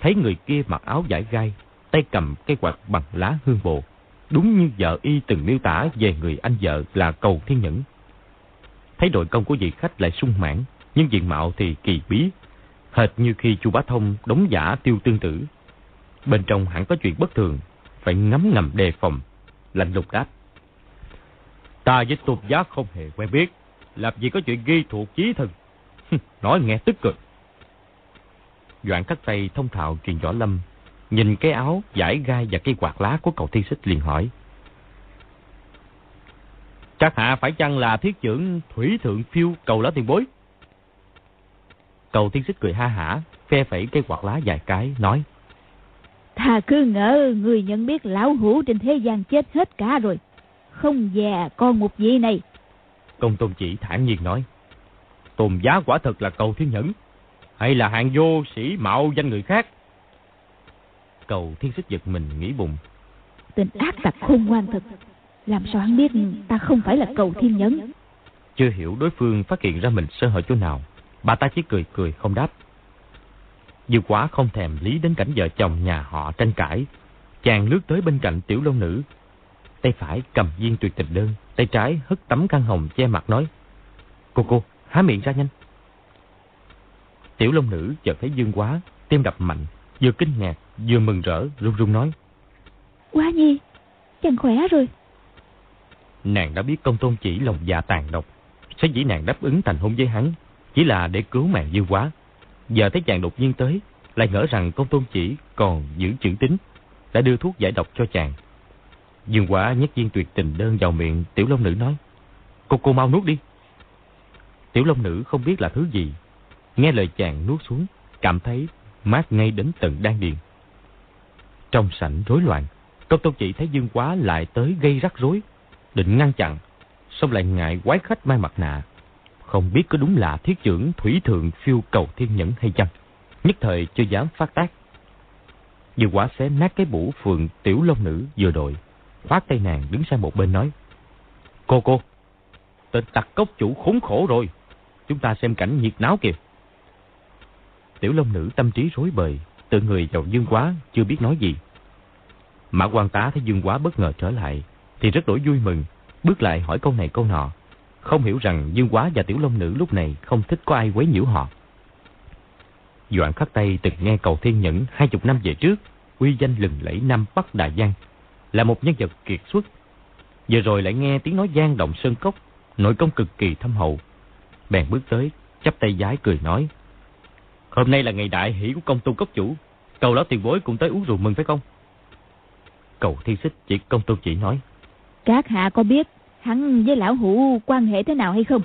thấy người kia mặc áo giải gai, tay cầm cây quạt bằng lá hương bồ. Đúng như vợ y từng miêu tả về người anh vợ là cầu thiên nhẫn. Thấy đội công của vị khách lại sung mãn, nhưng diện mạo thì kỳ bí, hệt như khi chu Bá Thông đóng giả tiêu tương tử. Bên trong hẳn có chuyện bất thường, phải ngắm ngầm đề phòng, lạnh lùng đáp. Ta với tôn giá không hề quen biết, làm gì có chuyện ghi thuộc chí thần. Nói nghe tức cực. Doãn cắt tay thông thạo truyền võ lâm, nhìn cái áo, giải gai và cây quạt lá của cậu thiên xích liền hỏi. Các hạ phải chăng là thiết trưởng Thủy Thượng Phiêu cầu lá tiền bối? Cầu thiên xích cười ha hả, phe phẩy cây quạt lá dài cái, nói. Thà cứ ngỡ người nhận biết lão hủ trên thế gian chết hết cả rồi. Không già con một vị này. Công tôn chỉ thản nhiên nói. Tôn giá quả thật là cầu thiên nhẫn. Hay là hạng vô sĩ mạo danh người khác? Cầu thiên xích giật mình nghĩ bụng. Tên ác tặc khôn ngoan thật. Làm sao hắn biết ta không phải là cầu thiên nhẫn? Chưa hiểu đối phương phát hiện ra mình sơ hở chỗ nào. Bà ta chỉ cười cười không đáp. Dư quá không thèm lý đến cảnh vợ chồng nhà họ tranh cãi. Chàng lướt tới bên cạnh tiểu long nữ. Tay phải cầm viên tuyệt tình đơn. Tay trái hất tấm khăn hồng che mặt nói. Cô cô, há miệng ra nhanh. Tiểu long nữ chợt thấy dương quá, tim đập mạnh, vừa kinh ngạc, vừa mừng rỡ, run run nói. Quá nhi, chàng khỏe rồi. Nàng đã biết công tôn chỉ lòng dạ tàn độc. Sẽ dĩ nàng đáp ứng thành hôn với hắn, chỉ là để cứu mạng dương quá. Giờ thấy chàng đột nhiên tới, lại ngỡ rằng công tôn chỉ còn giữ chữ tính, đã đưa thuốc giải độc cho chàng. Dương quả nhét viên tuyệt tình đơn vào miệng, tiểu long nữ nói. Cô cô mau nuốt đi. Tiểu long nữ không biết là thứ gì. Nghe lời chàng nuốt xuống, cảm thấy mát ngay đến tận đan điền. Trong sảnh rối loạn, công tôn chỉ thấy Dương Quá lại tới gây rắc rối, định ngăn chặn, xong lại ngại quái khách mai mặt nạ. Không biết có đúng là thiết trưởng thủy thượng phiêu cầu thiên nhẫn hay chăng, nhất thời chưa dám phát tác. Vừa quả xé nát cái bủ phường tiểu long nữ vừa đội, khoát tay nàng đứng sang một bên nói. Cô cô, tên tặc cốc chủ khốn khổ rồi, chúng ta xem cảnh nhiệt náo kìa. Tiểu Long Nữ tâm trí rối bời, tự người vào Dương Quá, chưa biết nói gì. Mã quan tá thấy Dương Quá bất ngờ trở lại, thì rất đổi vui mừng, bước lại hỏi câu này câu nọ. Không hiểu rằng Dương Quá và Tiểu Long Nữ lúc này không thích có ai quấy nhiễu họ. Doãn khắc Tây từng nghe cầu thiên nhẫn hai chục năm về trước, uy danh lừng lẫy Nam Bắc Đại Giang, là một nhân vật kiệt xuất. Giờ rồi lại nghe tiếng nói gian động sơn cốc, nội công cực kỳ thâm hậu. Bèn bước tới, chắp tay giái cười nói. Hôm nay là ngày đại hỷ của công tôn cốc chủ. Cầu lão tiền bối cũng tới uống rượu mừng phải không? Cầu thiên xích chỉ công tôn chỉ nói. Các hạ có biết hắn với lão hủ quan hệ thế nào hay không?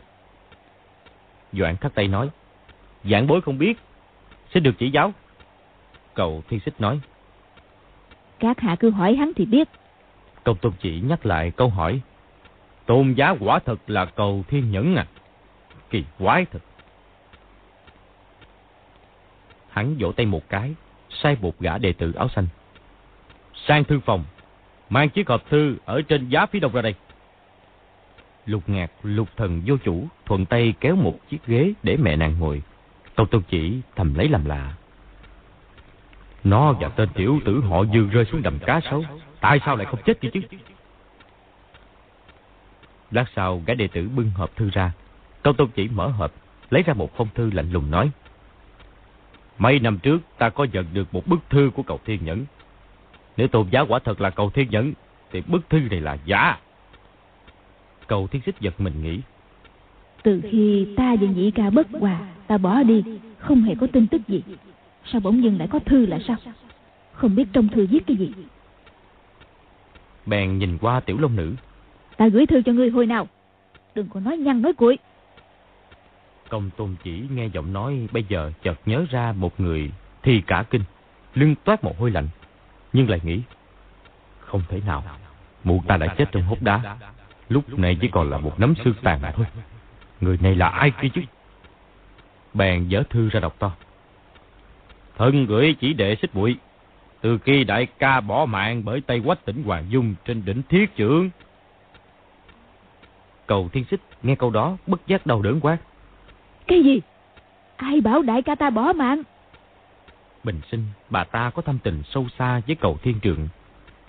Doãn khắc tay nói. Giảng bối không biết. Sẽ được chỉ giáo. Cầu thiên xích nói. Các hạ cứ hỏi hắn thì biết. Công tôn chỉ nhắc lại câu hỏi. Tôn giá quả thật là cầu thiên nhẫn à. Kỳ quái thật. Hắn vỗ tay một cái, sai một gã đệ tử áo xanh. Sang thư phòng, mang chiếc hộp thư ở trên giá phía đông ra đây. Lục ngạc, lục thần vô chủ, thuận tay kéo một chiếc ghế để mẹ nàng ngồi. Tâu Tâu chỉ thầm lấy làm lạ. Nó và tên tiểu tử họ dư rơi xuống đầm cá sấu. Tại sao lại không chết kia chứ? Lát sau, gã đệ tử bưng hộp thư ra. Tâu Tâu chỉ mở hộp, lấy ra một phong thư lạnh lùng nói. Mấy năm trước ta có nhận được một bức thư của cầu thiên nhẫn. Nếu tôn giá quả thật là cầu thiên nhẫn, thì bức thư này là giả. Cầu thiên xích giật mình nghĩ. Từ khi ta và nhị ca bất hòa, ta bỏ đi, không hề có tin tức gì. Sao bỗng dưng lại có thư là sao? Không biết trong thư viết cái gì. Bèn nhìn qua tiểu long nữ. Ta gửi thư cho ngươi hồi nào. Đừng có nói nhăn nói cuội. Công tôn chỉ nghe giọng nói bây giờ chợt nhớ ra một người thì cả kinh, lưng toát một hôi lạnh. Nhưng lại nghĩ, Không thể nào. Mụ ta đã chết trong hốc đá. Lúc này chỉ còn là một nắm xương tàn mà thôi. Người này là ai kia chứ? Bèn dở thư ra đọc to. Thân gửi chỉ đệ xích bụi. Từ khi đại ca bỏ mạng bởi tay quách tỉnh Hoàng Dung trên đỉnh thiết trưởng. Cầu thiên xích nghe câu đó bất giác đau đớn quá. Cái gì? Ai bảo đại ca ta bỏ mạng? Bình sinh, bà ta có thâm tình sâu xa với cầu thiên trượng.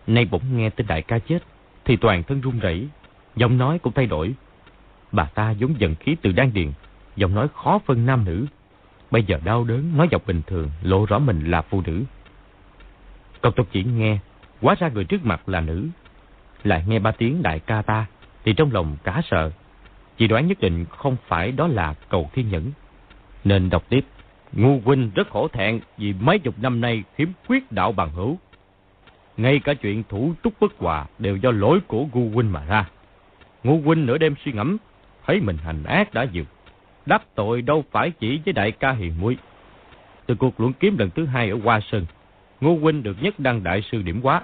Nay bỗng nghe tin đại ca chết, thì toàn thân run rẩy, giọng nói cũng thay đổi. Bà ta giống dần khí từ đan điền, giọng nói khó phân nam nữ. Bây giờ đau đớn, nói giọng bình thường, lộ rõ mình là phụ nữ. cậu tộc chỉ nghe, hóa ra người trước mặt là nữ. Lại nghe ba tiếng đại ca ta, thì trong lòng cả sợ. Chỉ đoán nhất định không phải đó là cầu thiên nhẫn. Nên đọc tiếp. Ngu huynh rất khổ thẹn vì mấy chục năm nay khiếm quyết đạo bằng hữu. Ngay cả chuyện thủ túc bất hòa đều do lỗi của ngu huynh mà ra. Ngu huynh nửa đêm suy ngẫm, thấy mình hành ác đã dược. Đắc tội đâu phải chỉ với đại ca hiền muội. Từ cuộc luận kiếm lần thứ hai ở Hoa Sơn, Ngô huynh được nhất đăng đại sư điểm quá.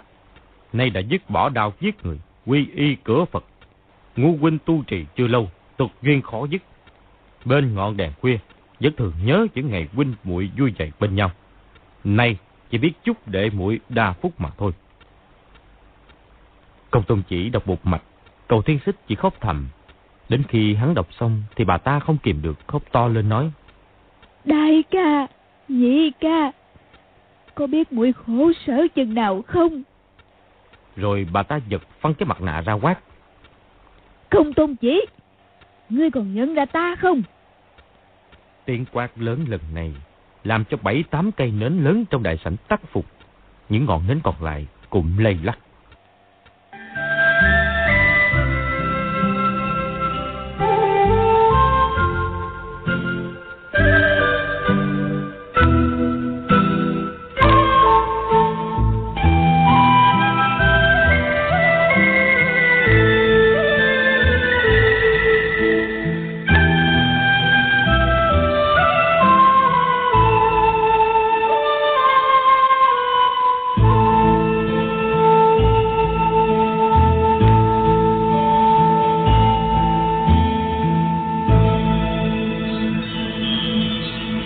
Nay đã dứt bỏ đao giết người, quy y cửa Phật. Ngô huynh tu trì chưa lâu, tục duyên khó dứt. Bên ngọn đèn khuya, vẫn thường nhớ những ngày huynh muội vui vẻ bên nhau. Nay chỉ biết chúc để muội đa phúc mà thôi. Công tôn chỉ đọc một mạch, cầu thiên xích chỉ khóc thầm. Đến khi hắn đọc xong thì bà ta không kìm được khóc to lên nói. Đại ca, nhị ca, có biết muội khổ sở chừng nào không? Rồi bà ta giật phân cái mặt nạ ra quát. Công tôn chỉ, ngươi còn nhận ra ta không? Tiếng quát lớn lần này, làm cho bảy tám cây nến lớn trong đại sảnh tắt phục. Những ngọn nến còn lại cũng lây lắc.